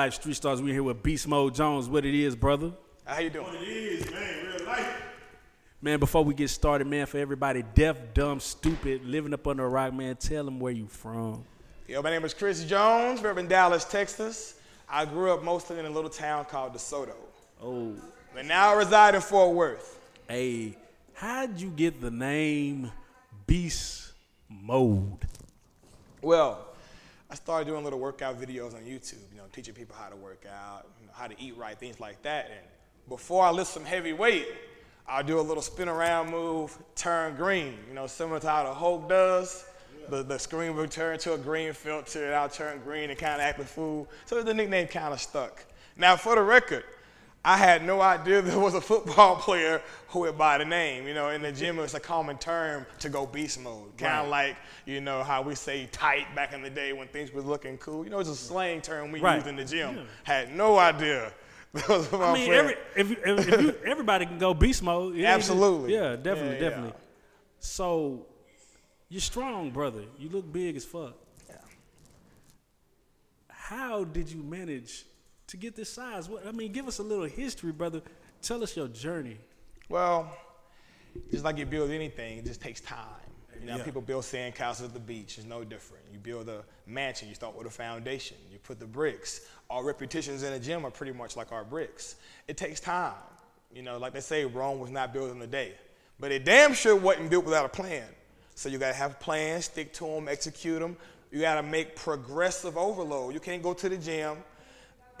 life street stars. We here with Beast Mode Jones. What it is, brother? How you doing? It is, man, real life. Man, before we get started, man, for everybody deaf, dumb, stupid, living up under a rock, man, tell them where you from. Yo, my name is Chris Jones, from Dallas, Texas. I grew up mostly in a little town called DeSoto. Oh, But now I reside in Fort Worth. hey, how'd you get the name Beast Mode? Well, I started doing little workout videos on YouTube, you know, teaching people how to work out, you know, how to eat right, things like that. And before I lift some heavy weight, I'll do a little spin around move, turn green, you know, similar to how the Hulk does. The, the screen will turn to a green filter, and I'll turn green and kind of act the fool. So the nickname kind of stuck. Now, for the record, I had no idea there was a football player who went by the name. You know, in the gym, it's a common term to go beast mode. Kind of Right. like, you know, how we say tight back in the day when things were looking cool. You know, it's a slang term we Right. used in the gym. Had no idea. That was a I football mean, player. every, if, if, if you, everybody can go beast mode. Just- Absolutely. Yeah, definitely, Yeah, yeah. definitely. So, you're strong, brother. You look big as fuck. Yeah. How did you manage to get this size? What, I mean, give us a little history, brother. Tell us your journey. Well, just like you build anything, it just takes time. You know, Yeah. people build sandcastles at the beach. It's no different. You build a mansion, you start with a foundation. You put the bricks. Our repetitions in the gym are pretty much like our bricks. It takes time. You know, like they say, Rome was not built in a day. But it damn sure wasn't built without a plan. So you gotta have plans, stick to them, execute them. You gotta make progressive overload. You can't go to the gym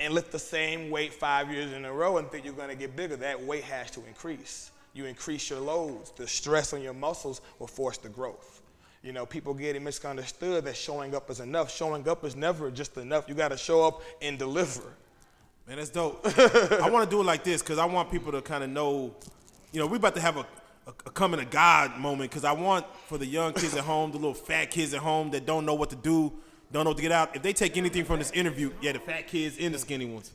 and lift the same weight five years in a row and think you're going to get bigger. That weight has to increase. You increase your loads. The stress on your muscles will force the growth. You know, people get it misunderstood that showing up is enough. Showing up is never just enough. You got to show up and deliver. Man, that's dope. I want to do it like this because I want people to kind of know, you know, we about to have a, a, a coming to God moment because I want for the young kids at home, the little fat kids at home that don't know what to do, don't know what to get out. If they take anything from this interview, yeah, the fat kids and the skinny ones.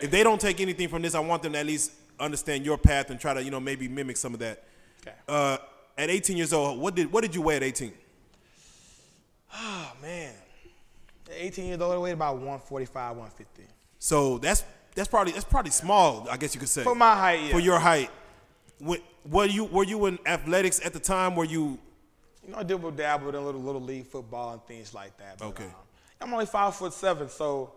If they don't take anything from this, I want them to at least understand your path and try to, you know, maybe mimic some of that. Okay. Uh, at 18 years old, what did what did you weigh at 18? Oh, man. At 18 years old, I weighed about 145, 150. So that's that's probably that's probably small, I guess you could say. For my height, yeah. For your height. When, were you were you in athletics at the time? Were you You know, I dabbled in little little league football and things like that. But, Okay. um, I'm only five foot seven, so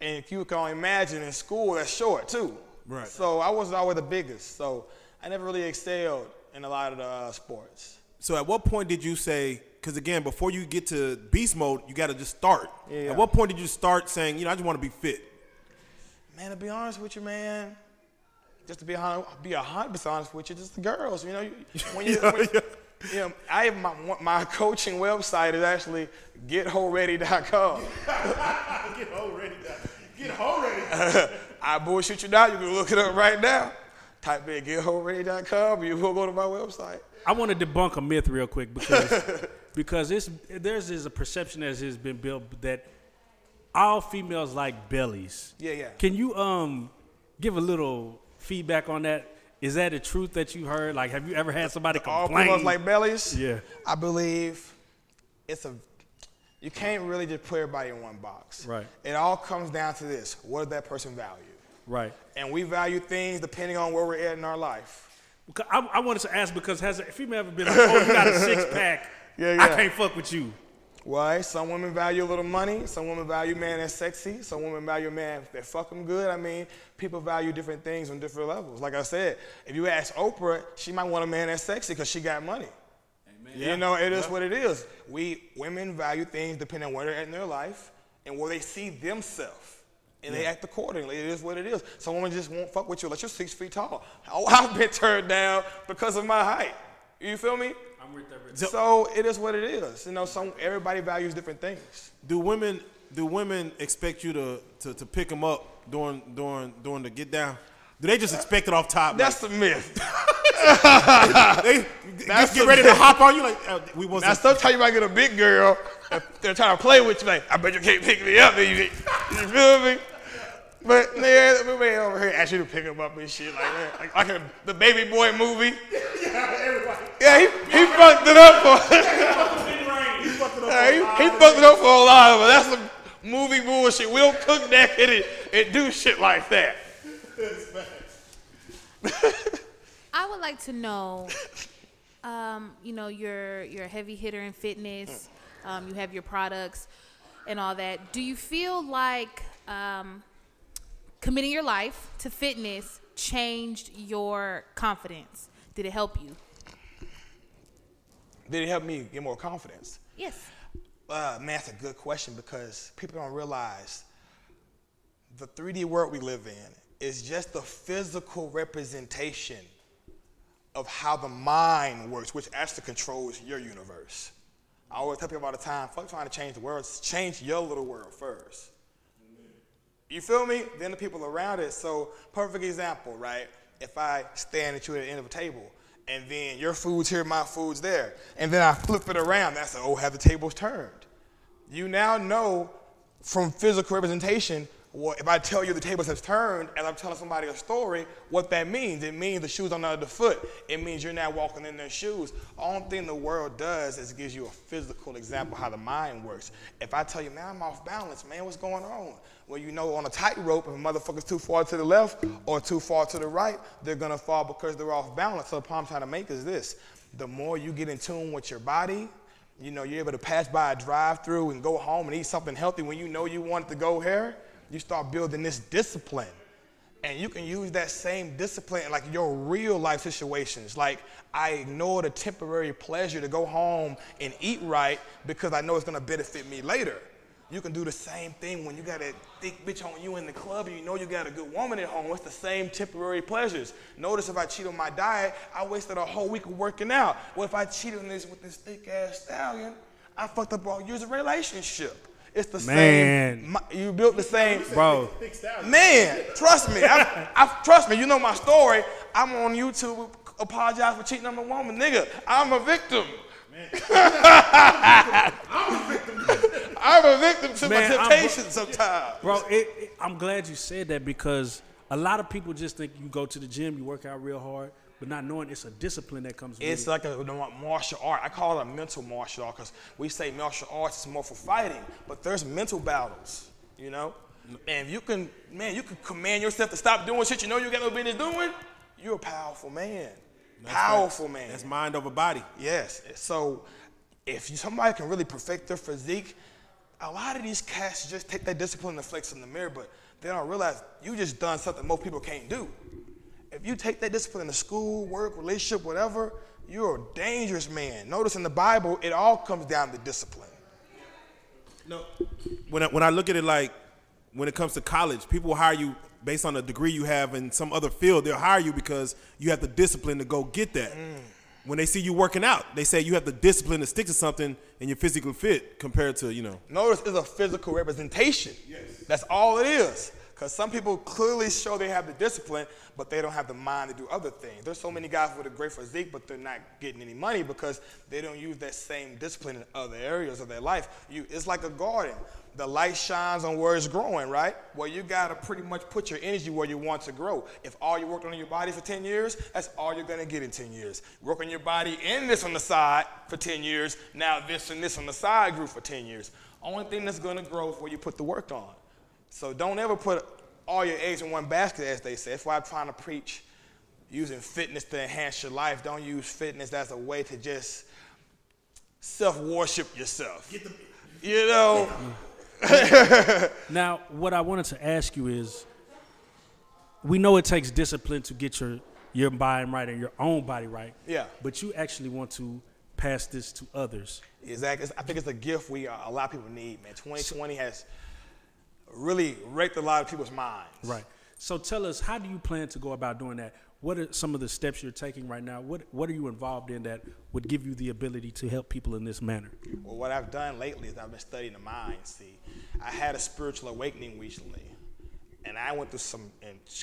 and if you can only imagine in school, that's short too. Right. So I wasn't always the biggest, so I never really excelled in a lot of the uh, sports. so at what point did you say because again before you get to beast mode you got to just start Yeah. at what point did you start saying you know i just want to be fit Man, to be honest with you, man, just to be be a hundred percent honest with you, just the girls. You know, you, when you, Yeah, when, yeah. You know, I have my my coaching website is actually gethoready.com. get home ready get home ready I bullshit you now. You can look it up right now. Type in gethoready.com. You will go to my website. I want to debunk a myth real quick because because it's there's is a perception that has been built that all females like bellies. Yeah, yeah. Can you um give a little feedback on that? Is that the truth that you heard? Like, have you ever had somebody complain? All complain? females like bellies. Yeah. I believe it's a. You can't really just put everybody in one box. Right. It all comes down to this: what does that person value? right. And we value things depending on where we're at in our life. Because I, I wanted to ask because has a female ever been like, oh, you got a six pack? Yeah, I can't fuck with you. Why? Some women value a little money. Some women value a man that's sexy. Some women value a man that fuck them good. I mean, people value different things on different levels. Like I said, if you ask Oprah, she might want a man that's sexy because she got money. Amen. You know, it is what it is. We women value things depending on where they're at in their life and where they see themselves. And they act accordingly. It is what it is. Some women just won't fuck with you unless you're six feet tall. Oh, I've been turned down because of my height. You feel me? I'm with that. So- So it is what it is. You know, some everybody values different things. do women do women expect you to, to, to pick them up during during during the get down do they just expect it off top That's the myth. they that's get, get the- ready to hop on you like uh, we want Now some sometimes you might get a big girl, they're trying to play with you. Like, I bet you can't pick me up. Then you, you feel me? But yeah, we man over here asked you to pick him up and shit like that, like, like in the Baby Boy movie. Yeah, he, he fucked it up for. Yeah, he, he fucked it up for a lot of us. That's the movie bullshit. We don't cook naked and, and do shit like that. I would like to know, um, you know, you're you're a heavy hitter in fitness. Um, you have your products and all that. Do you feel like um, committing your life to fitness changed your confidence? Did it help you? Did it help me get more confidence? Yes. Uh, man, that's a good question because people don't realize the 3D world we live in is just the physical representation of how the mind works, which actually controls your universe. I always tell people all the time, fuck trying to change the world, change your little world first. You feel me? Then the people around it. So, perfect example, right? If I stand at you at the end of a table, and then your food's here, my food's there, and then I flip it around, that's a, oh, have the tables turned. You now know from physical representation what, if I tell you the tables have turned and I'm telling somebody a story, what that means. It means the shoes on the other foot. It means you're now walking in their shoes. Only thing the world does is gives you a physical example how the mind works. If I tell you, man, I'm off balance, man, what's going on? Well, you know, on a tightrope, if a motherfucker's too far to the left or too far to the right, they're gonna fall because they're off balance. So the point I'm trying to make is this: the more you get in tune with your body, you know, you're able to pass by a drive-through and go home and eat something healthy when you know you want to go here you start building this discipline. And you can use that same discipline in like your real life situations. Like I ignore the temporary pleasure to go home and eat right because I know it's gonna benefit me later. You can do the same thing when you got a thick bitch on you in the club and you know you got a good woman at home. It's the same temporary pleasures. Notice if I cheat on my diet, I wasted a whole week of working out. Well, if I cheated on this with this thick ass stallion, I fucked up all years of relationship. It's the Man. same. my- You built the same. Bro, Man, trust me. I, I, trust me. You know my story. I'm on YouTube. Apologize for cheating on my woman, nigga. I'm a victim. I'm a victim to Man, my I'm- temptations sometimes. bro, it, it- I'm glad you said that because a lot of people just think you go to the gym, you work out real hard, but not knowing it's a discipline that comes with It's it. like a martial art. I call it a mental martial art because we say martial arts is more for fighting, but there's mental battles, you know? And if you can, man, you can command yourself to stop doing shit you know you got no business doing, you're a powerful man. powerful man. That's mind over body. Yes. So if you, somebody can really perfect their physique, a lot of these cats just take that discipline and flex in the mirror, but they don't realize you just done something most people can't do. If you take that discipline in the school, work, relationship, whatever, you're a dangerous man. Notice in the Bible, it all comes down to discipline. No. When I, when I look at it like when it comes to college, people hire you based on a degree you have in some other field. They'll hire you because you have the discipline to go get that. Mm. When they see you working out, they say you have the discipline to stick to something and you're physically fit compared to, you know. Notice it's a physical representation. Yes. That's all it is. Because some people clearly show they have the discipline, but they don't have the mind to do other things. There's so many guys with a great physique, but they're not getting any money because they don't use that same discipline in other areas of their life. You, it's like a garden. The light shines on where it's growing, right? Well, you gotta pretty much put your energy where you want to grow. If all you worked on your body for 10 years, that's all you're gonna get in 10 years. Work on your body and this on the side for 10 years, now this and this on the side grew for 10 years. Only thing that's gonna grow is where you put the work on. So don't ever put all your eggs in one basket, as they say. That's why I'm trying to preach using fitness to enhance your life. Don't use fitness as a way to just self worship yourself. You know, Now, what I wanted to ask you is, we know it takes discipline to get your your mind right and your own body right. Yeah. But you actually want to pass this to others. exactly. I think it's a gift we uh, a lot of people need, man. 2020 has really wrecked a lot of people's minds. Right. So tell us, how do you plan to go about doing that? What are some of the steps you're taking right now? What What are you involved in that would give you the ability to help people in this manner? Well, what I've done lately is I've been studying the mind. See, I had a spiritual awakening recently, and I went through some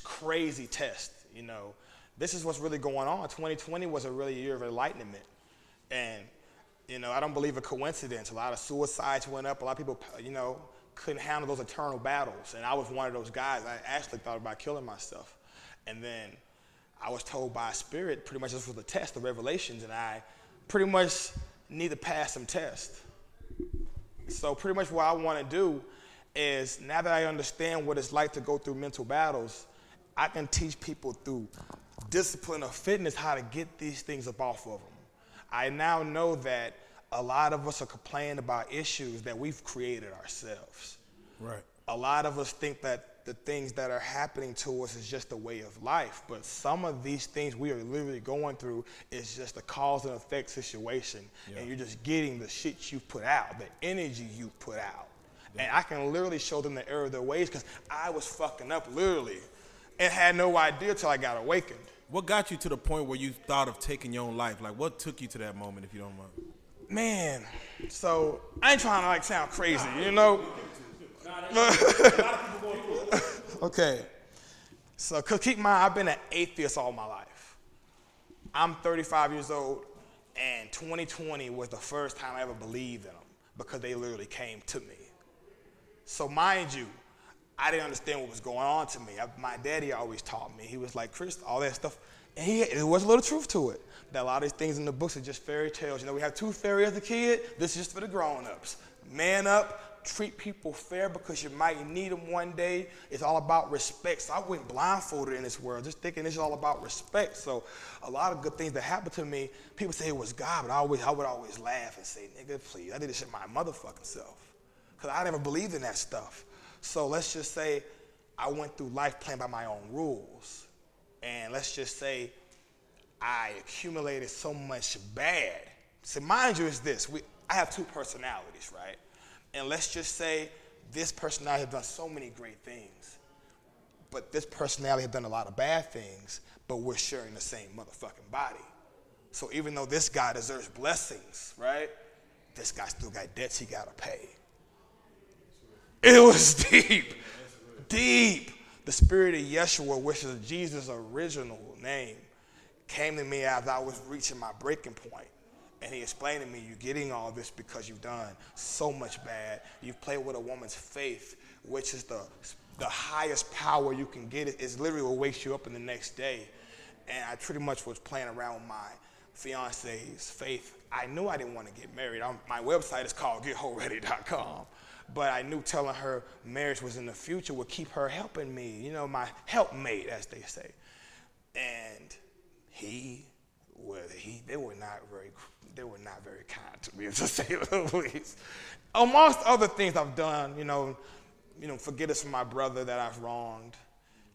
crazy tests. You know, this is what's really going on. 2020 was a really year of enlightenment, and you know, I don't believe a coincidence. A lot of suicides went up. A lot of people, you know, couldn't handle those eternal battles, and I was one of those guys. I actually thought about killing myself, and then I was told by spirit, pretty much this was a test of revelations, and I pretty much need to pass some tests. So pretty much what I want to do is now that I understand what it's like to go through mental battles, I can teach people through discipline of fitness how to get these things up off of them. I now know that a lot of us are complaining about issues that we've created ourselves. Right. A lot of us think that the things that are happening to us is just a way of life, but some of these things we are literally going through is just a cause and effect situation, yeah. and you're just getting the shit you put out, the energy you put out. And I can literally show them the error of their ways because I was fucking up literally and had no idea till I got awakened. What got you to the point where you thought of taking your own life? Like, what took you to that moment, if you don't mind? Man, so I ain't trying to like sound crazy, you know? okay. So keep in mind, I've been an atheist all my life. I'm 35 years old, and 2020 was the first time I ever believed in them because they literally came to me. So mind you, I didn't understand what was going on to me. I, my daddy always taught me. He was like, Chris, all that stuff. And he, there was a little truth to it. That a lot of these things in the books are just fairy tales. You know, we have two fairy as a kid. This is just for the grown-ups. Man up, treat people fair because you might need them one day. It's all about respect. So I went blindfolded in this world, just thinking this is all about respect. So a lot of good things that happened to me, people say it was God, but I always, I would always laugh and say, nigga, please, I did this shit my motherfucking self because I never believed in that stuff. So let's just say I went through life playing by my own rules. And let's just say I accumulated so much bad. So mind you, is this. We, I have two personalities, right? And let's just say this personality has done so many great things. But this personality has done a lot of bad things, but we're sharing the same motherfucking body. So even though this guy deserves blessings, right? This guy still got debts he gotta pay. It was deep, deep. The spirit of Yeshua, which is Jesus' original name, came to me as I was reaching my breaking point. And he explained to me, You're getting all this because you've done so much bad. You've played with a woman's faith, which is the, the highest power you can get. It's literally what wakes you up in the next day. And I pretty much was playing around with my fiance's faith. I knew I didn't want to get married. I'm, my website is called gethoready.com. But I knew telling her marriage was in the future would keep her helping me, you know, my helpmate, as they say. And he, well, he, they were not very, they were not very kind to me, to say the least. Amongst other things I've done, you know, you know, forgiveness from my brother that I've wronged,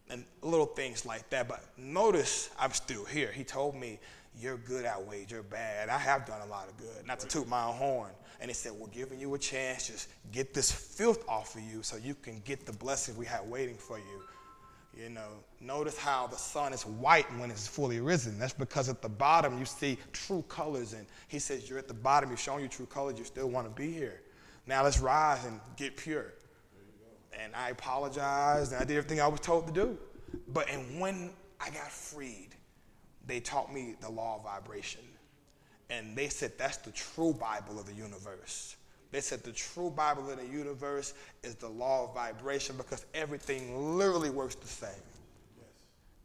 and little things like that. But notice I'm still here. He told me, "You're good outweighed your bad." I have done a lot of good, not to toot my own horn. And he said, "We're giving you a chance. Just get this filth off of you, so you can get the blessings we have waiting for you." You know, notice how the sun is white when it's fully risen. That's because at the bottom you see true colors. And he says, You're at the bottom, you've shown you true colors, you still want to be here. Now let's rise and get pure. And I apologized and I did everything I was told to do. But and when I got freed, they taught me the law of vibration. And they said that's the true Bible of the universe. They said the true Bible of the universe is the law of vibration because everything literally works the same.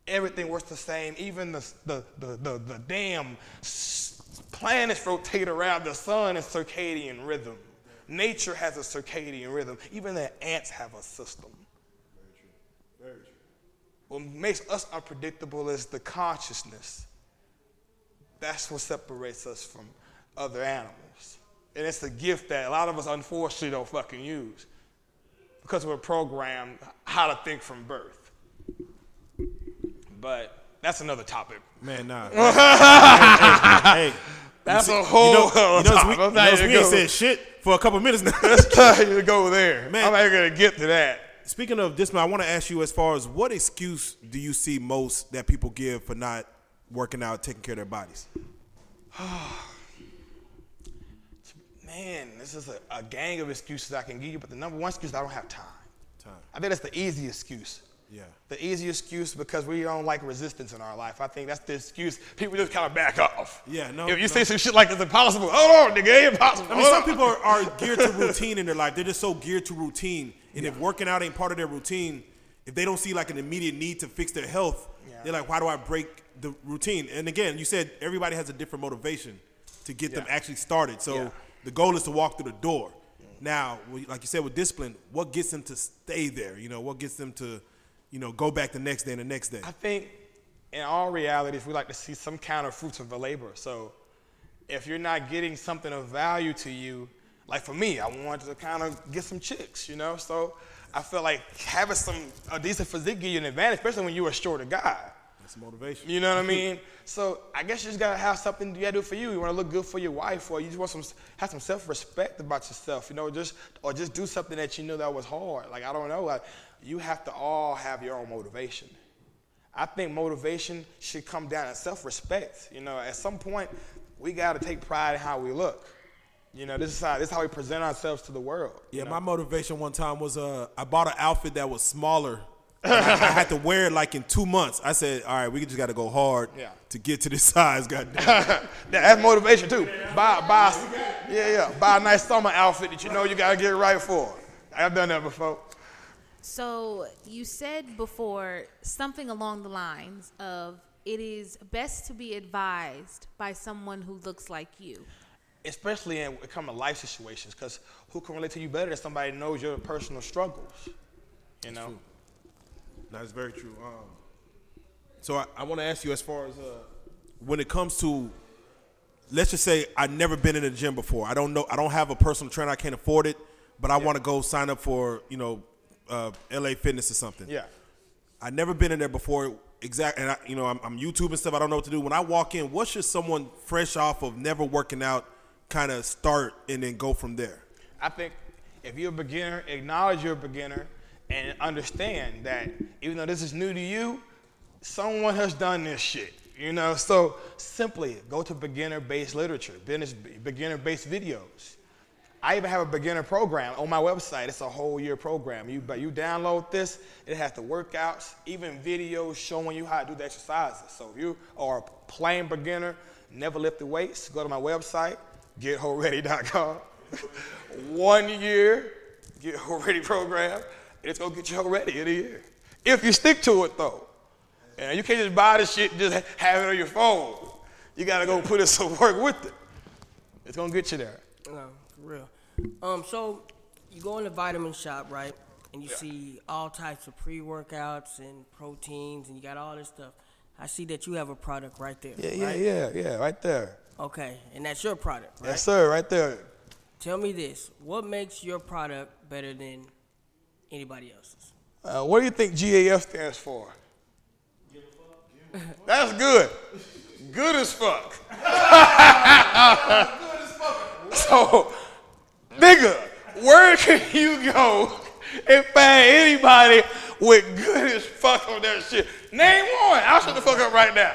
Everything works the same. Even the, the, the, the, the damn planets rotate around the sun in circadian rhythm. Nature has a circadian rhythm. Even the ants have a system. What makes us unpredictable is the consciousness. That's what separates us from other animals. And it's a gift that a lot of us unfortunately don't fucking use because we're programmed how to think from birth. But that's another topic. Man, nah. hey, hey, hey, That's a whole you know, you know, topic. we, I'm you know, we ain't said shit for a couple minutes now. Let's try to go there. Man. I'm not even gonna get to that. Speaking of this, man, I want to ask you as far as what excuse do you see most that people give for not working out, taking care of their bodies? Man, this is a, a gang of excuses I can give you, but the number one excuse is I don't have time. Time. I think that's the easy excuse. Yeah. The easy excuse because we don't like resistance in our life. I think that's the excuse. People just kind of back off. Yeah, no, If you no. say some shit like it's impossible, hold on, nigga, impossible. I mean, Hold some on. people are, are geared to routine in their life. They're just so geared to routine. And if working out ain't part of their routine, if they don't see like an immediate need to fix their health, they're like, why do I break the routine? And again, you said everybody has a different motivation to get them actually started. So the goal is to walk through the door. Now, like you said, with discipline, what gets them to stay there? You know, what gets them to, you know, go back the next day and the next day? I think in all realities, we like to see some kind of fruits of the labor. So if you're not getting something of value to you, like for me, I wanted to kind of get some chicks, you know? So I feel like having some a decent physique give you an advantage, especially when you're a shorter guy. That's motivation. You know what I mean? So I guess you just gotta have something you gotta do for you. You wanna look good for your wife, or you just want some have some self-respect about yourself. You know, just or just do something that you know that was hard. Like I don't know, like you have to all have your own motivation. I think motivation should come down to self-respect. You know, at some point we gotta take pride in how we look. You know, this is how this is how we present ourselves to the world. you Yeah, know? my motivation one time was uh, I bought an outfit that was smaller. I, I had to wear it like in two months. I said, all right, we just got to go hard Yeah. to get to this size. Goddamn. That- that's motivation too. Buy, buy, yeah, yeah. Buy a nice summer outfit that you know you gotta get right for. I've done that before. So you said before something along the lines of it is best to be advised by someone who looks like you. Especially in it come to life situations, because who can relate to you better than somebody who knows your personal struggles? You know? That's very true. Um, so I, I want to ask you as far as uh, when it comes to, let's just say I've never been in a gym before. I don't know. I don't have a personal trainer. I can't afford it, but I want to go sign up for you know, uh, LA Fitness or something. Yeah. I've never been in there before. Exactly, and I, you know, I'm, I'm YouTube and stuff. I don't know what to do. When I walk in, what should someone fresh off of never working out kind of start and then go from there? I think if you're a beginner, acknowledge you're a beginner and understand that even though this is new to you, someone has done this shit. You know, so simply go to beginner-based literature, beginner-based videos. I even have a beginner program on my website. It's a whole year program. You but you download this, it has the workouts, even videos showing you how to do the exercises. So if you are a plain beginner, never lifted weights, go to my website, gethoready.com. One year, get Hoe ready program. It's gonna get you ready in a year. If you stick to it though. And you can't just buy this shit and just have it on your phone. You gotta go put in some work with it. It's gonna get you there. No, for real. Um, so you go in the vitamin shop, right? And you see all types of pre-workouts and proteins, and you got all this stuff. I see that you have a product right there. Yeah, yeah, right? yeah, yeah, right there. Okay, and that's your product, right? Yes, sir, right there. Tell me this: What makes your product better than anybody else's? Uh, what do you think GAF stands for? That's good. Good as fuck. so, nigga, where can you go and find anybody with good as fuck on that shit? Name one. I'll shut the fuck up right now.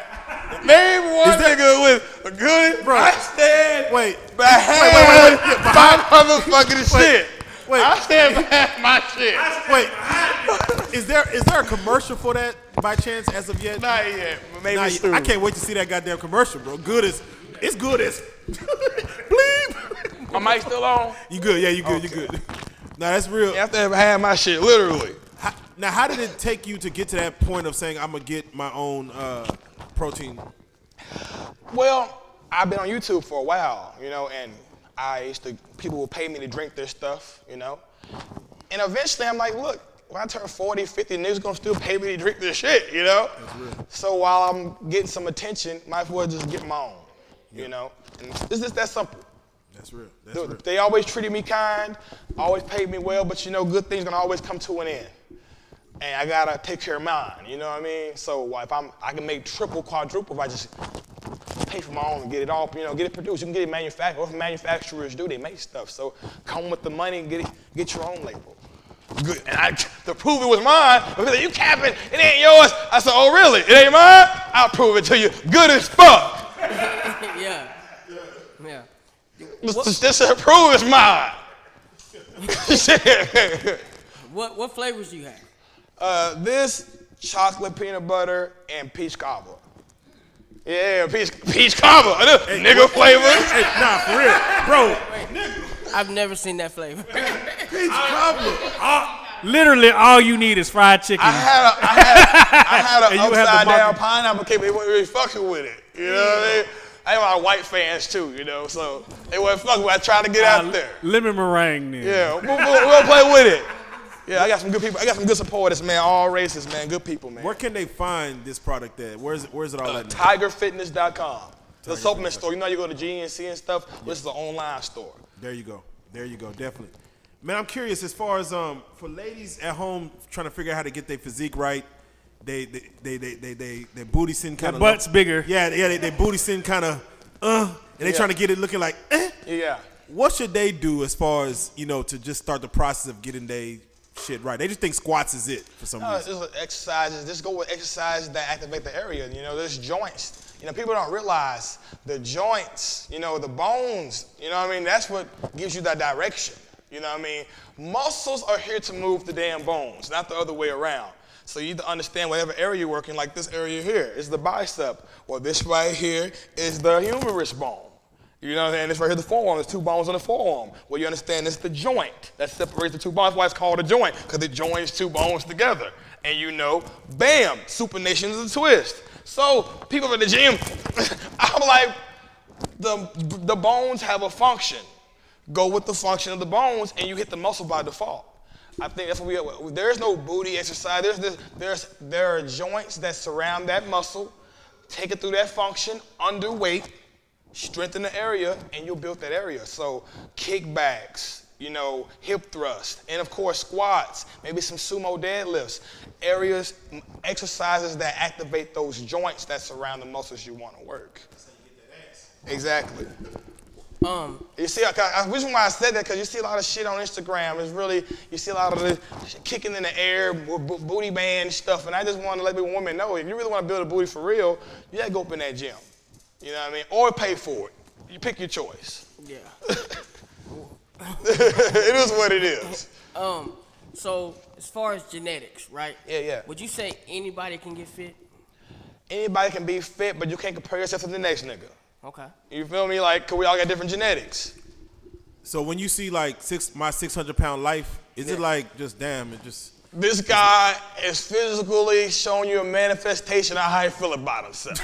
Name one nigga with a good. Bro, I stand wait. behind Wait, wait, wait, wait. my motherfucking Wait, shit. wait. I stand behind my shit. Wait, is there is there a commercial for that by chance as of yet? Not yet, maybe Nah, soon. I can't wait to see that goddamn commercial, bro. Good as it's good as bleep. My mic still on? You good? Yeah, you good. You good. Now that's real. You have to have had my shit, literally. How- now, how did it take you to get to that point of saying I'm gonna get my own uh, protein? Well, I've been on YouTube for a while, you know, and I used to, people would pay me to drink their stuff, you know. And eventually I'm like, look, when I turn 40, 50, niggas gonna still pay me to drink this shit, you know? So while I'm getting some attention, might as well just get my own, you know? And it's just that simple. That's real. That's They- real. They always treated me kind, always paid me well, but you know, good things gonna always come to an end. And I gotta take care of mine, you know what I mean? So if I'm, I can make triple, quadruple if I just pay for my own and get it all, you know, get it produced. You can get it manufactured. What manufacturers do? They make stuff. So come with the money and get it, get your own label. Good. And I, to prove it was mine, they say, you capping, it ain't yours. I said, oh really? It ain't mine? I'll prove it to you. Good as fuck. yeah. Yeah. This, to prove it's mine. What what flavors do you have? Uh, this chocolate peanut butter and peach cobbler. Yeah, peach peach cobbler. nigga flavor. Hey, nah, for real, bro. I've never seen that flavor. Peach cobbler. Literally, all you need is fried chicken. I had a, I had, I had And an you have the upside down pineapple cake, but they weren't really fucking with it. You know what I mean? I had a lot of white fans too, you know, so they wasn't fucking with. I tried to get out there. Lemon meringue then. Yeah, we'll, we'll, we'll play with it. Yeah, I got some good people. I got some good supporters, man. All races, man. Good people, man. Where can they find this product at? Where's it, where's it all Uh, at? TigerFitness.com. The supplement store. You know, you go to GNC and stuff. This is an online store. There you go. There you go. Definitely. Man, I'm curious as far as um for ladies at home trying to figure out how to get their physique right. They they they they they they, they booty sin kind of butt's bigger. Yeah, yeah, they, they booty sin kind of uh, and they Yeah. trying to get it looking like eh. Yeah. What should they do as far as you know to just start the process of getting their shit right? They just think squats is it for some No, reason. it's just exercises. Just go with exercises that activate the area. You know, there's joints. You know, people don't realize the joints, you know, the bones, you know what I mean? That's what gives you that direction. You know what I mean? Muscles are here to move the damn bones, not the other way around. So you need to understand whatever area you're working, like this area here is the bicep, Well, this right here is the humerus bone. You know what I'm saying? This right here, the forearm. There's two bones on the forearm. Well, you understand it's the joint that separates the two bones. Why it's called a joint, because it joins two bones together. And you know, bam, supination is a twist. So people in the gym, I'm like, the, the bones have a function. Go with the function of the bones, and you hit the muscle by default. I think that's what we. have. There's no booty exercise. There's this, there's there are joints that surround that muscle. Take it through that function, underweight, strengthen the area, and you'll build that area. So kickbacks, you know, hip thrust, and of course squats, maybe some sumo deadlifts, areas, exercises that activate those joints that surround the muscles you want to work. Exactly. Um, You see, I, I, the reason why I said that because you see a lot of shit on Instagram. It's really you see a lot of the kicking in the air, bo- bo- booty band stuff, and I just want to let the women know if you really want to build a booty for real, you gotta go up in that gym. You know what I mean? Or pay for it. You pick your choice. yeah. it is what it is. Um, so as far as genetics, right? Yeah, yeah. Would you say anybody can get fit? Anybody can be fit, but you can't compare yourself to the next nigga. Okay. You feel me? Like, cause we all got different genetics. So when you see like six my six hundred pound life, is it like just damn it just This guy is physically showing you a manifestation of how he feel about himself.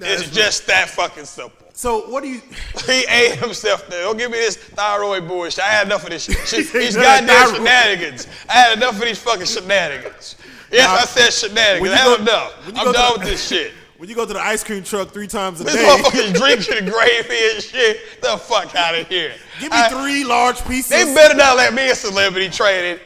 It's just that fucking simple. so what do you He ate himself there. Don't give me this thyroid bullshit. I had enough of this shit. These goddamn thyroid. shenanigans. I had enough of these fucking shenanigans. Yes, Now, I said shenanigans. I you have go- enough. I'm done the- with this shit. when you go to the ice cream truck three times a This day? motherfucker's drinking the gravy and shit. The fuck out of here. Give me I- three large pieces. They better not let me a celebrity traded.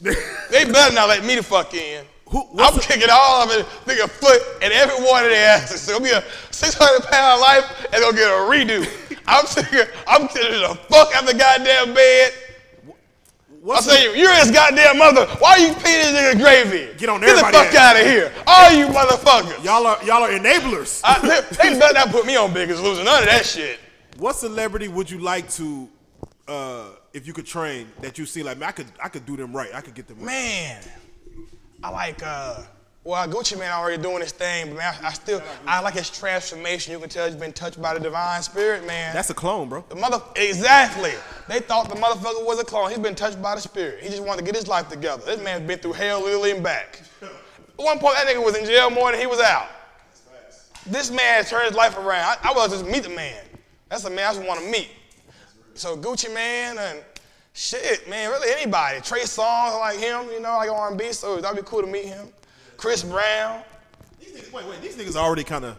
They better not let me the fuck in. Who- I'm the- kicking all of it, nigga foot and every one of their asses. So it'll be a 600 pound life and they'll get a redo. I'm sitting, I'm sitting the fuck out the goddamn bed. I What's say you, you're his goddamn mother. Why are you feeding this nigga gravy? Get on there. Get the fuck out of here. All you motherfuckers. y'all are y'all are enablers. I, they, they better not put me on Biggest Loser. None of that shit. what celebrity would you like to, uh, if you could train that you see like man, I could I could do them right. I could get them right. Man, I like uh well Gucci Mane already doing his thing, but man, I, I still I like his transformation. You can tell he's been touched by the divine spirit, man. That's a clone, bro. the mother exactly. They thought the motherfucker was a clone. He's been touched by the spirit. He just wanted to get his life together. This man's been through hell, literally, and back. At one point, that nigga was in jail more than he was out. This man turned his life around. I, I was just meet the man. That's the man I just want to meet. So Gucci Mane and shit, man, really anybody. Trey Songz like him, you know, like R&B, so that'd be cool to meet him. Chris Brown. These niggas, wait, wait, these niggas already kind of.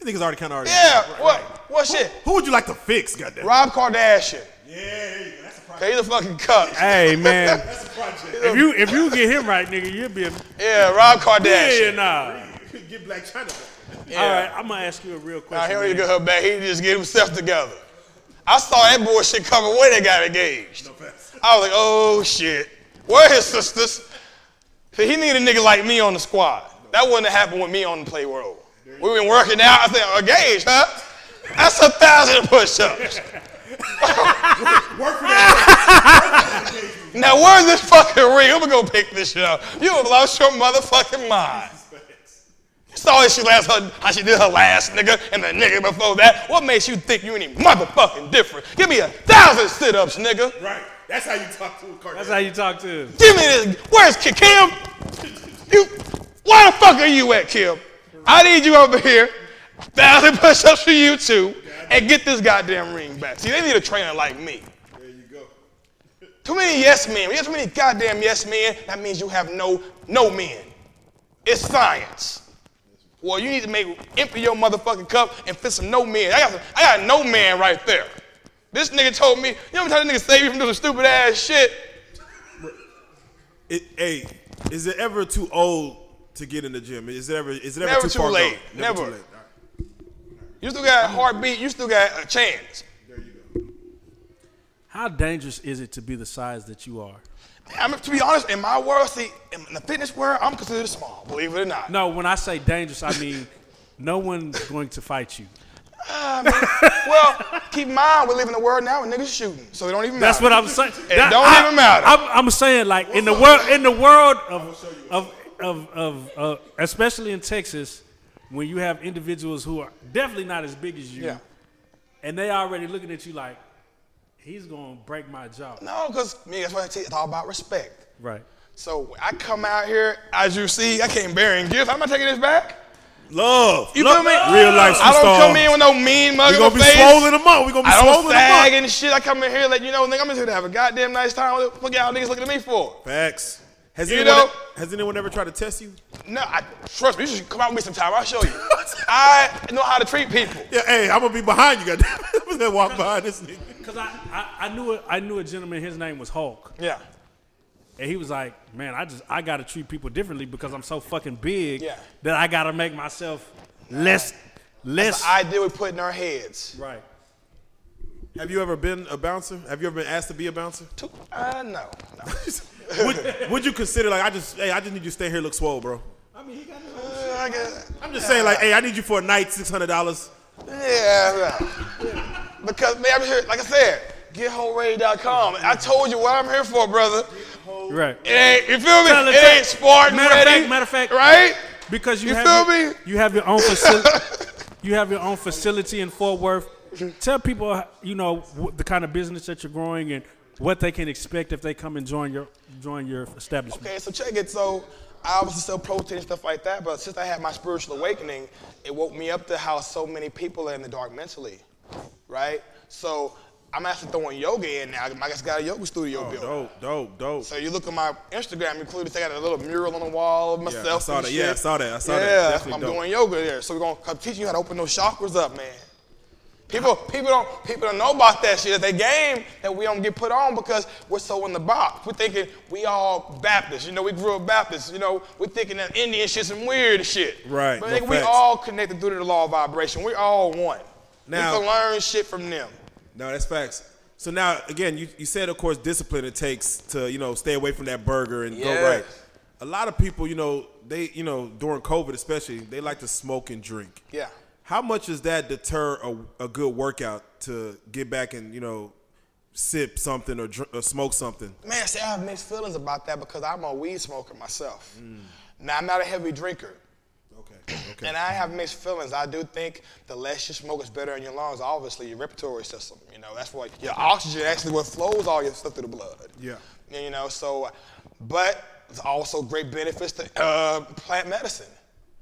These niggas already kind of already. Yeah, right, what, right. what shit? Who would you like to fix? Goddamn. Rob Kardashian. Yeah, there you go. That's a project. Okay, he's a fucking cuck. Hey man, That's a project. if you if you get him right, nigga, you'll be a Yeah, Rob Kardashian. millionaire. Get Blac Chyna. back. Yeah. All right, I'm gonna ask you a real Nah, question. he don't need to man. get her back. He just get himself together. I saw that bullshit coming when they got engaged. I was like, oh shit. Where are his sisters? See, he need a nigga like me on the squad. That wouldn't have happened with me on the play world. We been working out. I said, engaged, huh? That's a thousand push-ups. Work for that. Now where's this fucking ring? I'm gonna go pick this shit up. You have lost your motherfucking mind. You saw how she last her, how she did her last nigga and the nigga before that. What makes you think you any motherfucking different? Give me a thousand sit-ups, nigga. right. That's how you talk to a Kardashian. That's how you talk to him. Give me this. Where's Kim? You, where the fuck are you at, Kim? I need you over here. thousand push-ups for you too, and get this goddamn ring back. See, they need a trainer like me. There you go. Too many yes men. You have too many goddamn yes men. That means you have no no men. It's science. Well, you need to make empty your motherfucking cup and fit some no men. I got some, I got no man right there. This nigga told me, you know how many nigga save you from doing stupid ass shit? It, hey, is it ever too old to get in the gym? Is it ever? Is it ever Never too, too far late. gone? Never. too late. All right. You still got a heartbeat. You still got a chance. There you go. How dangerous is it to be the size that you are? I mean, to be honest, in my world, see, in the fitness world, I'm considered small. Believe it or not. No, when I say dangerous, I mean no one's going to fight you. Well, keep in mind, we live in a world now where niggas shooting, so it don't even That's matter. what I'm saying. It That- don't I, even matter. I'm, I'm saying like in the world, in the world of of of, of uh, especially in Texas, when you have individuals who are definitely not as big as you, Yeah. and they already looking at you like he's gonna break my jaw. No, because me, that's what I tell you. It's all about respect. Right. So I come out here, as you see, I came bearing gifts. I'm not taking this back. Love. You Love. feel me? Real life I don't superstar. come in with no mean mug We in gonna be face. swollen them up. We're gonna be I don't them sag up. and shit. I come in here like you know, nigga, I'm just here to have a goddamn nice time. What the fuck y'all niggas looking at me for? Facts. Has You anyone know- has anyone ever tried to test you? No, I, trust me. You should come out with me sometime. I'll show you. I know how to treat people. Yeah, hey, I'm gonna be behind you, goddamn. I'm gonna walk behind this nigga. Cause I, I, I knew a, I knew a gentleman. His name was Hulk, Yeah. and he was like, "Man, I just I gotta treat people differently because I'm so fucking big Yeah. that I gotta make myself less less The idea we put in our heads. right." Have you ever been a bouncer? Have you ever been asked to be a bouncer? Too- Uh, no. no. would, would you consider like I just hey I just need you to stay here look swole, bro? I Uh, I guess, I'm just saying like hey I need you for a night six hundred dollars. yeah, yeah. Because, man, I'm here, like I said, getwholeready.com. I told you what I'm here for, brother. Right. It ain't, you feel me? Tell it- It ain't Spartan Matter of ready. fact- matter of fact- right? Because you, You have feel your, me? you have your own facility. you have your own facility in Fort Worth. Tell people, you know, the kind of business that you're growing and what they can expect if they come and join your join your establishment. Okay, so check it. So I obviously sell protein and stuff like that, but since I had my spiritual awakening, it woke me up to how so many people are in the dark mentally, right? So I'm actually throwing yoga in now. I just got a yoga studio oh, built. Dope, dope, dope. So you look at my Instagram, you clearly see I got a little mural on the wall of myself. Yeah, I saw that. Yeah, I saw that. I saw yeah, that. Definitely I'm doing yoga there. So we're gonna I'm you how to open those chakras up, man. People, people don't, people don't know about that shit. A game that we don't get put on because we're so in the box. We're thinking we all Baptists. You know, we grew up Baptists. You know, we're thinking that Indian shit's some weird shit. Right, But no we all connected through the law of vibration. We're all one. Now- we can learn shit from them. No, that's facts. So now again, you, you said of course discipline it takes to you know stay away from that burger and go Yes. right. A lot of people, you know, they you know during COVID especially, they like to smoke and drink. Yeah. How much does that deter a, a good workout to get back and you know sip something or, dr- or smoke something? Man, see, I have mixed feelings about that because I'm a weed smoker myself. Mm. Now, I'm not a heavy drinker. Okay. Okay. And I have mixed feelings. I do think the less you smoke is better in your lungs, obviously, your respiratory system. You know, that's what your oxygen actually what flows all your stuff through the blood. Yeah. You know, so, but it's also great benefits to uh, plant medicine.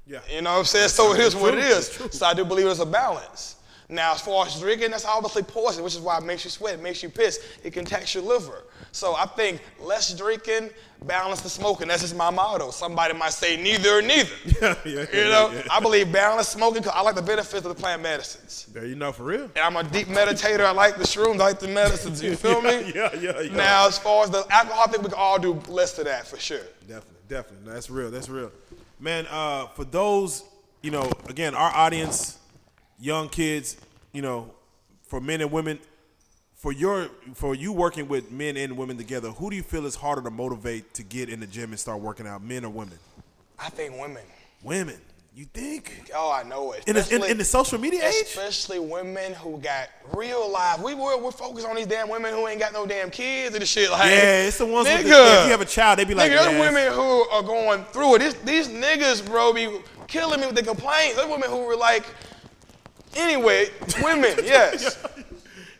Yeah. You know what I'm saying? So it is what true, is. So I do believe there's a balance. Now, as far as drinking, that's obviously poison, which is why it makes you sweat, it makes you piss. It can tax your liver. So I think less drinking, balance the smoking. That's just my motto. Somebody might say neither or neither. yeah, yeah, You know, yeah. I believe balance smoking because I like the benefits of the plant medicines. There you know for real. And I'm a deep meditator. I like the shrooms. I like the medicines. You feel me? Yeah, yeah, yeah. Now, as far as the alcohol, I think we can all do less of that for sure. Definitely, definitely. No, that's real. That's real. Man, uh, for those, you know, again, our audience, young kids, you know, for men and women, for your for you working with men and women together, who do you feel is harder to motivate to get in the gym and start working out, men or women? I think women. Women. You think? Oh, I know it. In the, in, in the social media age? Especially women who got real lives. We were we're focused on these damn women who ain't got no damn kids and the shit. Like, Yeah, it's the ones with the, nigga, if you have a child, they be like, nigga, women who are going through it. This, these niggas, bro, be killing me with the complaints. There's women who were like, anyway, women, yes.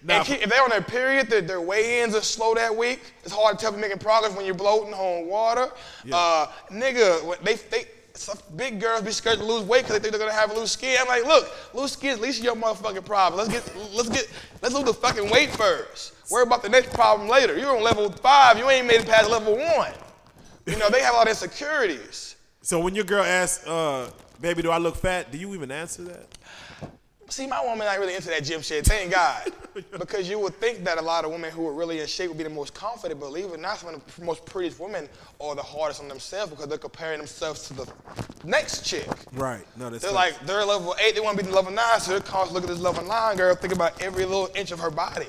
Nah, and keep, if they're on their period, their, their weigh-ins are slow that week. It's hard to tell if you're making progress when you're bloating on water. Uh, nigga, they, they some big girls be scared to lose weight because they think they're gonna have loose skin. I'm like, look, loose skin is at least your motherfucking problem. Let's get, let's get, let's lose the fucking weight first. Worry about the next problem later. You're on level five. You ain't made it past level one. You know, they have all the insecurities. So when your girl asks, uh, "Baby, do I look fat?" Do you even answer that? See, my woman not really into that gym shit. Thank God. because you would think that a lot of women who are really in shape would be the most confident, believe it or not, some of the most prettiest women are the hardest on themselves because they're comparing themselves to the next chick. Right. No, that's They're like, they're level eight, they want to be level nine, so they're constantly look at this level nine girl, think about every little inch of her body.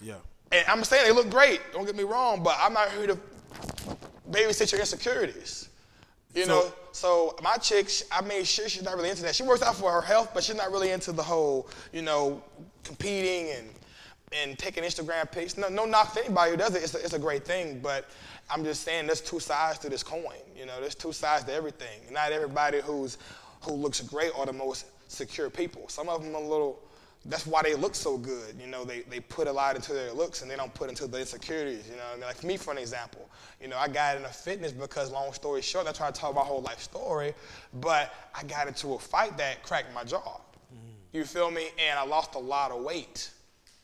yeah. And I'm saying they look great, don't get me wrong, but I'm not here to babysit your insecurities. You So- know, so my chick, I made sure she's not really into that. She works out for her health, but she's not really into the whole, you know, competing and and taking Instagram pics. No, no knock to anybody who does it. It's a, it's a great thing, but I'm just saying there's two sides to this coin. You know, there's two sides to everything. Not everybody who's who looks great are the most secure people. Some of them are a little. That's why they look so good. You know, they, they put a lot into their looks and they don't put into the insecurities. You know I mean? Like me, for an example, you know, I got into fitness because, long story short, that's why I tell my whole life story. But I got into a fight that cracked my jaw. Mm. You feel me? And I lost a lot of weight.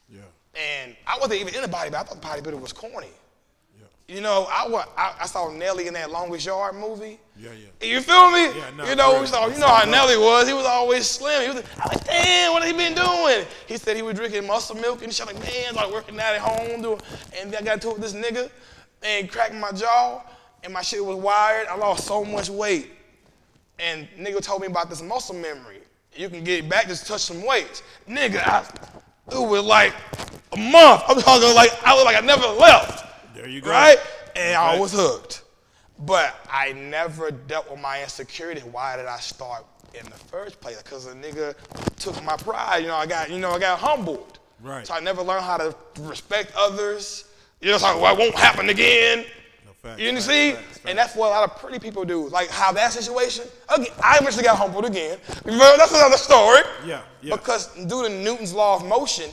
Yeah. And I wasn't even in the bodybuilding. I thought bodybuilding was corny. You know, I, wa- I, I saw Nelly in that Longest Yard movie. Yeah, yeah. You feel me? Yeah, no, you know, we saw, you know how Nelly was. He was always slim. He was, I was like, damn, what has he been doing? He said he was drinking muscle milk and shit. Like, man, like working out at home. Doing, and then I got with this nigga and cracked my jaw, and my shit was wired. I lost so much weight. And nigga told me about this muscle memory. You can get it back, just touch some weights. Nigga, I, it was like a month. I'm talking like I was like I never left. There you go. Right? And I was hooked. But I never dealt with my insecurity. Why did I start in the first place? Because a nigga took my pride. You know, I got, you know, I got humbled. Right. So I never learned how to respect others. You know, so well, it won't happen again. No, facts, You see? And that's what a lot of pretty people do. Like how that situation, again, I eventually got humbled again. But that's another story. Yeah, yeah. Because due to Newton's law of motion,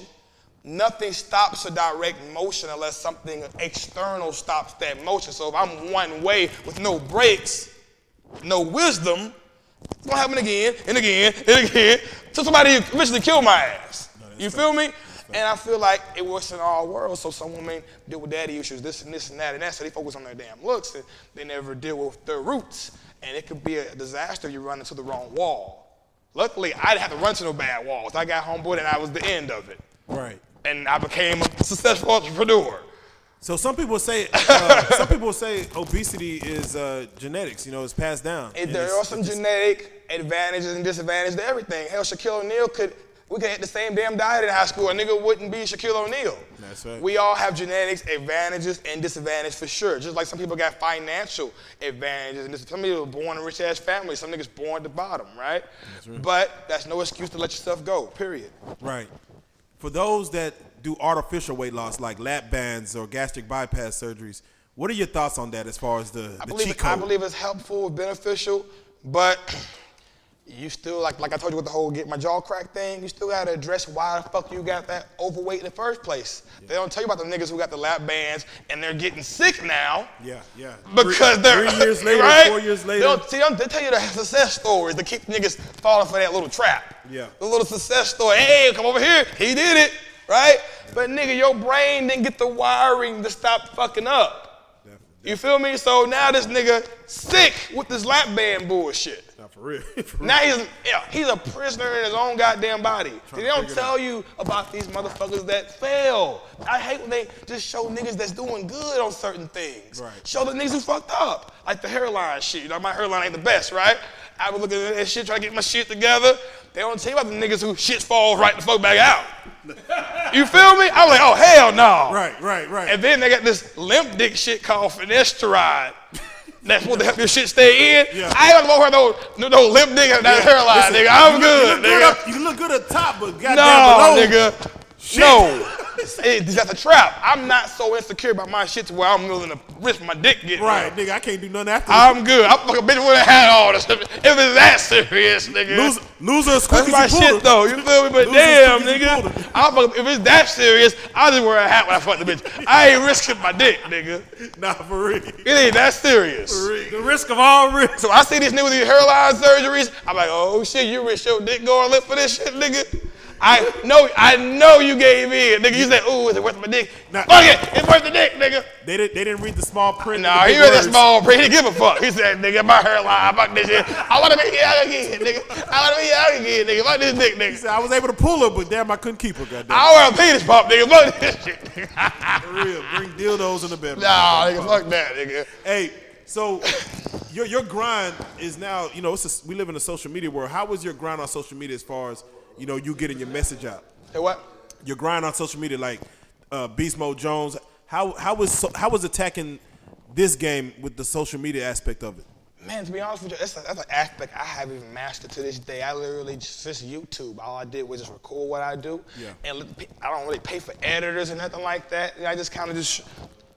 nothing stops a direct motion unless something external stops that motion. So if I'm one way with no brakes, no wisdom, it's gonna happen again and again and again till somebody eventually kill my ass. you feel me? And I feel like it works in all worlds. So some women deal with daddy issues, this and this and that and that. So they focus on their damn looks and they never deal with their roots. And it could be a disaster if you run into the wrong wall. Luckily, I didn't have to run into no bad walls. I got homeboy and I was the end of it. Right. And I became a successful entrepreneur. So some people say uh, some people say obesity is uh, genetics. You know, it's passed down. And there are some genetic advantages and disadvantages to everything. Hell, Shaquille O'Neal could, we could have the same damn diet in high school. A nigga wouldn't be Shaquille O'Neal. That's right. We all have genetics advantages and disadvantages for sure. Just like some people got financial advantages. And dis- some people are born in rich ass families. Some niggas born at the bottom, right? But that's no excuse to let yourself go, period. Right. For those that do artificial weight loss, like lap bands or gastric bypass surgeries, what are your thoughts on that as far as the, I the believe, cheat I believe it's helpful, beneficial, but you still like like I told you with the whole get my jaw cracked thing. You still gotta address why the fuck you got that overweight in the first place. They don't tell you about the niggas who got the lap bands and they're getting sick now. yeah, yeah. Because three, they're three years later, right? four years They, later. don't, see, they they tell you the success stories to keep niggas falling for that little trap. Yeah. The little success story. Hey, come over here. He did it, right? But nigga, your brain didn't get the wiring to stop fucking up. You feel me? So now this nigga sick with this lap band bullshit. For real. For real. Now he's he's a prisoner in his own goddamn body. They don't tell you about these motherfuckers that fail. I hate when they just show niggas that's doing good on certain things. Right. Show the niggas who fucked up. Like the hairline shit. You know, my hairline ain't the best, right? I was looking at that shit, trying to get my shit together. They don't tell you about the niggas who shit falls right the fuck back out. you feel me? I'm like, oh hell no. Right, right, right. And then they got this limp dick shit called finasteride. That's supposed to help your shit stay in. Yeah. I ain't gonna no, no, no limp and that hairline, Listen, nigga. I'm you good, you, nigga. up, you look good at top, but goddamn No, below. nigga. No. it, that's a trap. I'm not so insecure about my shit to where I'm willing to risk my dick getting Right, out. nigga, I can't do nothing after I'm good. I'm fucking bitch would have had all this. If it's that serious, nigga. Loser, loser is That's my shit though. You feel me? But Losers damn, nigga. I'm fucking, if it's that serious, I'll just wear a hat when I fuck the bitch. I ain't risking my dick, nigga. Nah, for real. It ain't that serious. The risk of all risks. So I see this nigga with these hairline surgeries. I'm like, oh shit, you risk your dick going lit for this shit, nigga. I know, I know you gave in, nigga. You said, ooh, is it worth my dick? Nah. Fuck it, it's worth the dick, nigga. They didn't, they didn't read the small print. Nah, the he read words. small print. He didn't give a fuck. He said, nigga, my hairline, fuck this shit. I want to be young again, nigga. I want to be young again, nigga. Fuck this dick, He nigga. said, I was able to pull her, but damn, I couldn't keep her, goddamn. I wear a penis pump, nigga. Fuck this shit. For real, bring dildos in the bedroom. nah, nigga, fuck that, nigga. Hey, so your your grind is now, you know, it's a, we live in a social media world. How was your grind on social media as far as, you know, you getting your message out? Hey, what? Your grind on social media, like uh, Beast Mode Jones. How how was so, how was attacking this game with the social media aspect of it? Man, to be honest with you, that's, a, that's an aspect I haven't even mastered to this day. I literally just, just YouTube. All I did was just record what I do. Yeah. And let the pe- I don't really pay for editors or nothing like that. I just kind of just,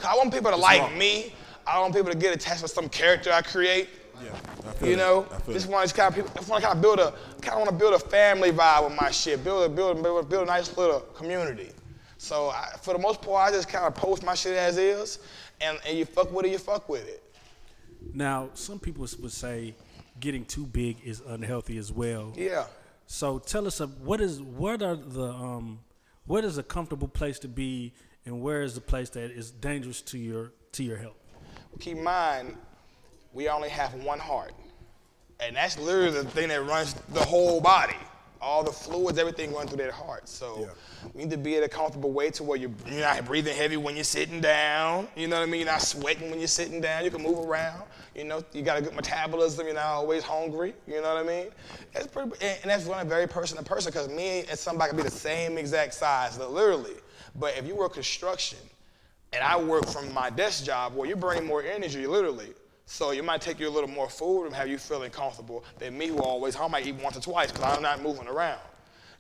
I want people to like raw. me. I want people to get attached to some character I create. Yeah, You that. know, I feel just want to kind of people, just want to kind of build a, kind of want to build a family vibe with my shit. Build a, build, build, build a nice little community. So I, for the most part, I just kind of post my shit as is, and, and you fuck with it, you fuck with it. Now, some people would say getting too big is unhealthy as well. Yeah. So tell us, uh, what is what are the um, what is a comfortable place to be, and where is the place that is dangerous to your to your health? keep in mind, we only have one heart. And that's literally the thing that runs the whole body. All the fluids, everything runs through that heart. So we need to be at a comfortable way to where you're, you're not breathing heavy when you're sitting down. You know what I mean? You're not sweating when you're sitting down. You can move around. You know, you got a good metabolism. You're not always hungry. You know what I mean? That's pretty, and, and that's running very person to person because me and somebody can be the same exact size, literally. But if you work construction, and I work from my desk job where you're burning more energy, literally. So it might take you a little more food and have you feeling comfortable than me, who always. I might eat once or twice because I'm not moving around.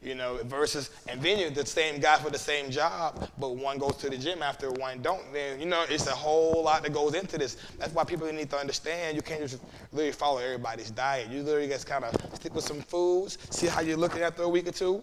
You know, versus and then you're the same guy for the same job, but one goes to the gym after one don't. Then you know it's a whole lot that goes into this. That's why people need to understand you can't just literally follow everybody's diet. You literally just kind of stick with some foods, see how you're looking after a week or two,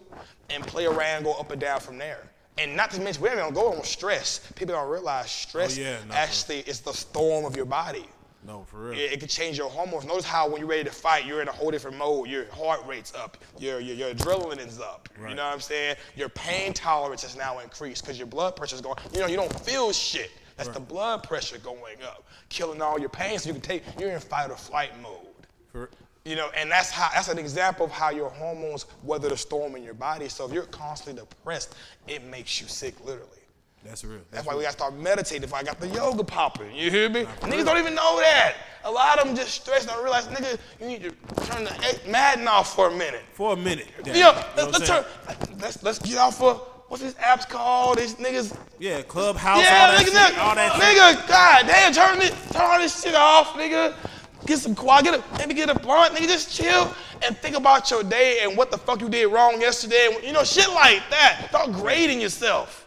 and play around, go up and down from there. And not to mention, we gonna go on stress. People don't realize oh, stress Oh, yeah, actually is the storm of your body. No, for real. It, it can change your hormones. Notice how when you're ready to fight, you're in a whole different mode. Your heart rate's up. Your, your, your adrenaline is up. You know what I'm saying? Your pain tolerance is now increased because your blood pressure's going. You know, you don't feel shit. That's the blood pressure going up, killing all your pain so you can take, you're in fight or flight mode. For, You know, and that's how that's an example of how your hormones weather the storm in your body. So if you're constantly depressed, it makes you sick literally. That's real. That's why we gotta start meditating. If I got the yoga popping, you hear me? Niggas don't even know that. A lot of them just stressed and don't realize, nigga, you need to turn the Madden off for a minute. For a minute. damn. Know, You know let's, let's turn, let's let's get off of what's these apps called? These niggas. Yeah, Clubhouse, yeah, all that nigga. All that shit. nigga, god damn, turn this, turn all this shit off, nigga. Get some quiet, get a, maybe get a blunt, nigga, just chill and think about your day and what the fuck you did wrong yesterday. and, You know, shit like that. Start grading yourself.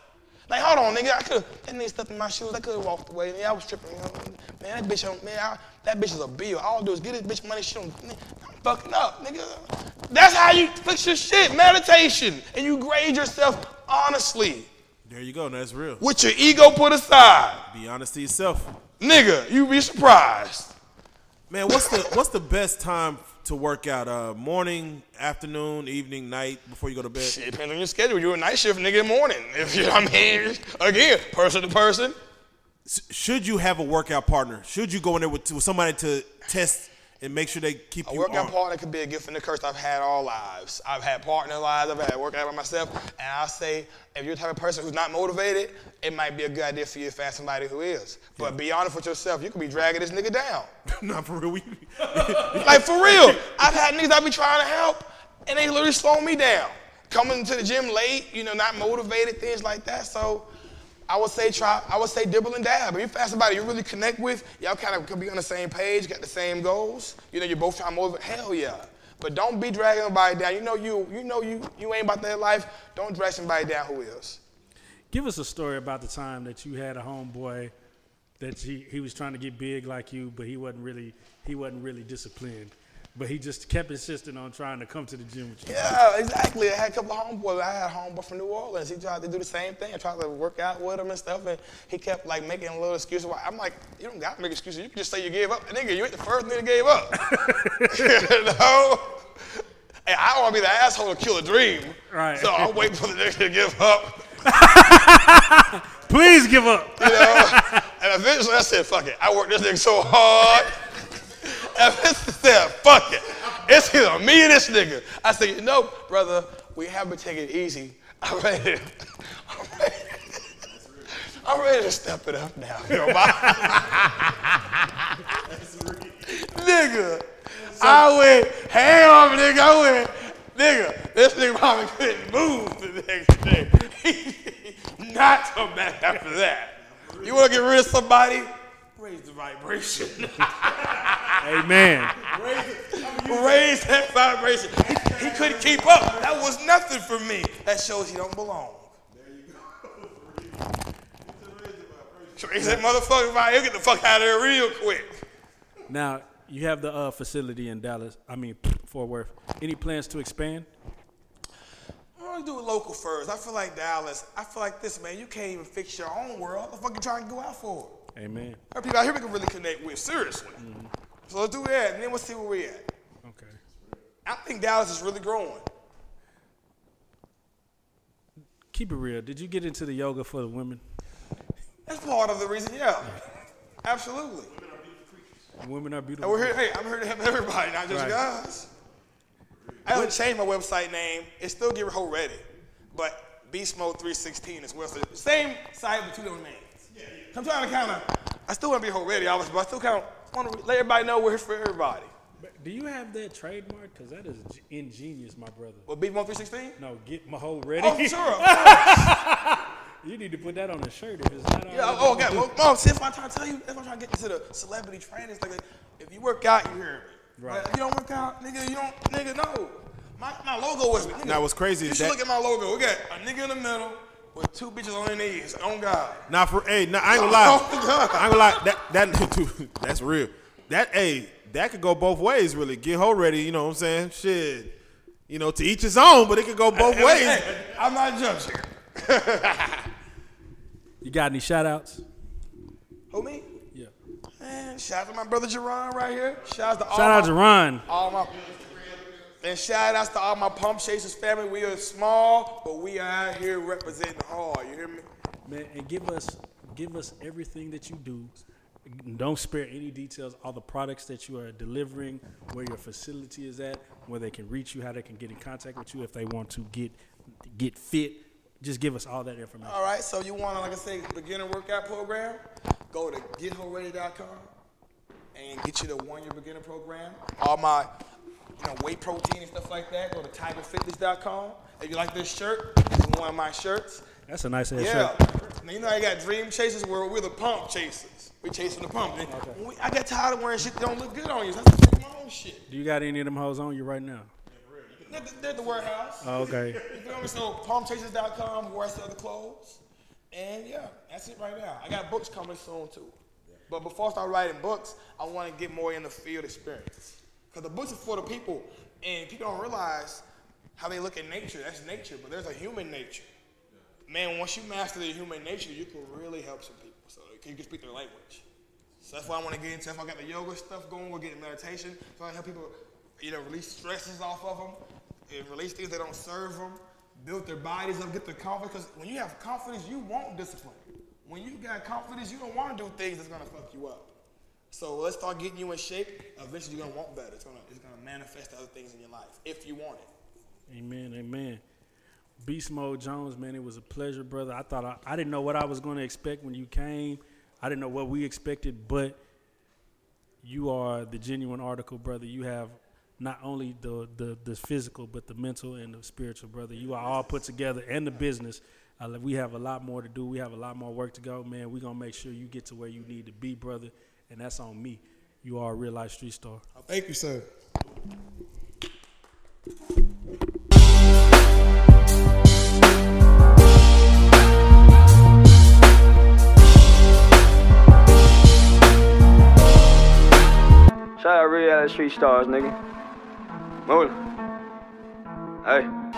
Like, hold on, nigga, I could that nigga stepped in my shoes, I could have walked away. Yeah, I was tripping. You know, man, that bitch, on, man, I, that bitch is a bill. All I do is get this bitch money. She don't, I'm fucking up, nigga. That's how you fix your shit, meditation, and you grade yourself honestly. There you go. That's real. With your ego put aside. Be honest to yourself. Nigga, you be surprised. Man, what's the what's the best time to work out? Uh, morning, afternoon, evening, night before you go to bed. Shit depends on your schedule. You're a night shift nigga in the morning. If you, know what I mean, again, person to person. S- Should you have a workout partner? Should you go in there with, with somebody to test and make sure they keep A you workout on? partner could be a gift and a curse. I've had all lives. I've had partner lives. I've had working workout by myself. And I'll say, if you're the type of person who's not motivated, it might be a good idea for you to find somebody who is. But be honest with yourself. You could be dragging this nigga down. Not for real. Like for real. I've had niggas I be trying to help, and they literally slow me down. Coming to the gym late, you know, not motivated, things like that. So I would say try. I would say dibble and dab. If you find somebody you really connect with, y'all kind of could be on the same page, got the same goals. You know, you're both trying to motivate. Hell yeah. But don't be dragging somebody down. You know you. You know you. You ain't about that life. Don't drag somebody down who is. Give us a story about the time that you had a homeboy that he, he was trying to get big like you, but he wasn't really he wasn't really disciplined. But he just kept insisting on trying to come to the gym with you. Yeah, exactly. I had a couple of homeboys. I had a homeboy from New Orleans. He tried to do the same thing. I tried to work out with him and stuff, and he kept like making a little excuses. Why- I'm like, you don't got to make excuses. You can just say you gave up. Nigga, you ain't the first nigga gave up. you know? And I don't want to be the asshole to kill a dream. Right. So I'm waiting for the nigga to give up. Please give up. You know? and eventually I said, fuck it. I worked this nigga so hard. Said, fuck it. It's either me or this nigga. I said, you know, brother, we have been taking it easy. I'm ready. to- I'm ready. I'm ready to step it up now. You know, my- nigga, I went, on, nigga. I went, nigga, this nigga probably couldn't move the next day. Not come back after that. You want to get rid of somebody? Raise the vibration. Amen. Raise that vibration. He, he couldn't keep up. That was nothing for me. That shows he don't belong. There you go. Raise that motherfucker vibe. He'll get the fuck out of there real quick. Now you have the uh, facility in Dallas. I mean Fort Worth. Any plans to expand? I want to do it local first. I feel like Dallas. I feel like this, man. You can't even fix your own world. What the fuck you trying to go out for? Amen. There are people out here we can really connect with, seriously. Mm-hmm. So let's do that, and then we'll see where we're at. Okay. I think Dallas is really growing. Keep it real. Did you get into the yoga for the women? That's part of the reason, yeah. Absolutely. Women are beautiful. And beautiful. we're here, hey, I'm here to help everybody, not just Right. guys. I haven't changed my website name. It's still Get Hoe Ready, but Beast Mode 316 as well. So the same site but two different names. I'm trying to kind of, I still want to be Hoe Ready, obviously, but I still kind of want to let everybody know we're here for everybody. But Do you have that trademark? Because that is ingenious, my brother. What, Beast Mode 316? No, get my whole ready. Oh, sure. you need to put that on a shirt if it's not already. Yeah, oh, okay. Well, no, see, that's what I'm trying to tell you. That's what I'm trying to get into the celebrity training. It's like, if you work out, you hear me. Right. But if you don't work out, nigga, you don't, nigga, no. My, my logo was, nigga, Now, what's crazy you is should that- look at my logo. We got a nigga in the middle with two bitches on their knees. On God. Now for hey, nah, I ain't gonna lie. Oh, God. I ain't gonna lie. That that that's real. That hey, that could go both ways. Really, get hoe ready. You know what I'm saying? Shit. You know, to each his own, but it could go both Hey, ways. hey, I'm not judging. You got any shout outs? Who me? Yeah. Man, shout out to my brother Jerron right here. Shout out to all Shout out my, to Ron. all my and shout outs to all my Pump Chasers family. We are small, but we are out here representing hard. You hear me? Man, and give us give us everything that you do. Don't spare any details. All the products that you are delivering, where your facility is at, where they can reach you, how they can get in contact with you if they want to get get fit. Just give us all that information. All right, so you want to, like I say, beginner workout program? Go to gethoready.com and get you the one-year beginner program. All my, you know, whey protein and stuff like that. Go to tigerfitness.com. If you like this shirt, this is one of my shirts. That's a nice ass Yeah. shirt. Now you know I got dream chasers where we're the pump chasers. We're chasing the pump. When we- I got tired of wearing shit that don't look good on you. So I started making my own shit. Do you got any of them hoes on you right now? They're, the- they're at the warehouse. Oh, okay. You feel me? So pumpchasers.com, where I sell the clothes. And yeah, that's it right now. I got books coming soon too. But before I start writing books, I want to get more in the field experience. Because the bush is for the people, and people don't realize how they look at nature. That's nature, but there's a human nature. Man, once you master the human nature, you can really help some people. So you can speak their language. So that's why I want to get into. That's why I got the yoga stuff going. We're getting meditation. So I help people, you know, release stresses off of them, and release things that don't serve them, build their bodies up, get their confidence. Because when you have confidence, you want discipline. When you got confidence, you don't want to do things that's gonna fuck you up. So let's start getting you in shape. Eventually, you're gonna want better. It's gonna, it's gonna manifest other things in your life if you want it. Amen, amen. Beast Mode Jones, man, it was a pleasure, brother. I thought I, I didn't know what I was to expect when you came. I didn't know what we expected, but you are the genuine article, brother. You have not only the, the, the physical, but the mental and the spiritual, brother. You are all put together, and the business. Uh, we have a lot more to do. We have a lot more work to go, man. We're gonna make sure you get to where you need to be, brother, and that's on me. You are a real life street star. Thank you, sir. Shout out real life street stars, nigga. Move. Hey.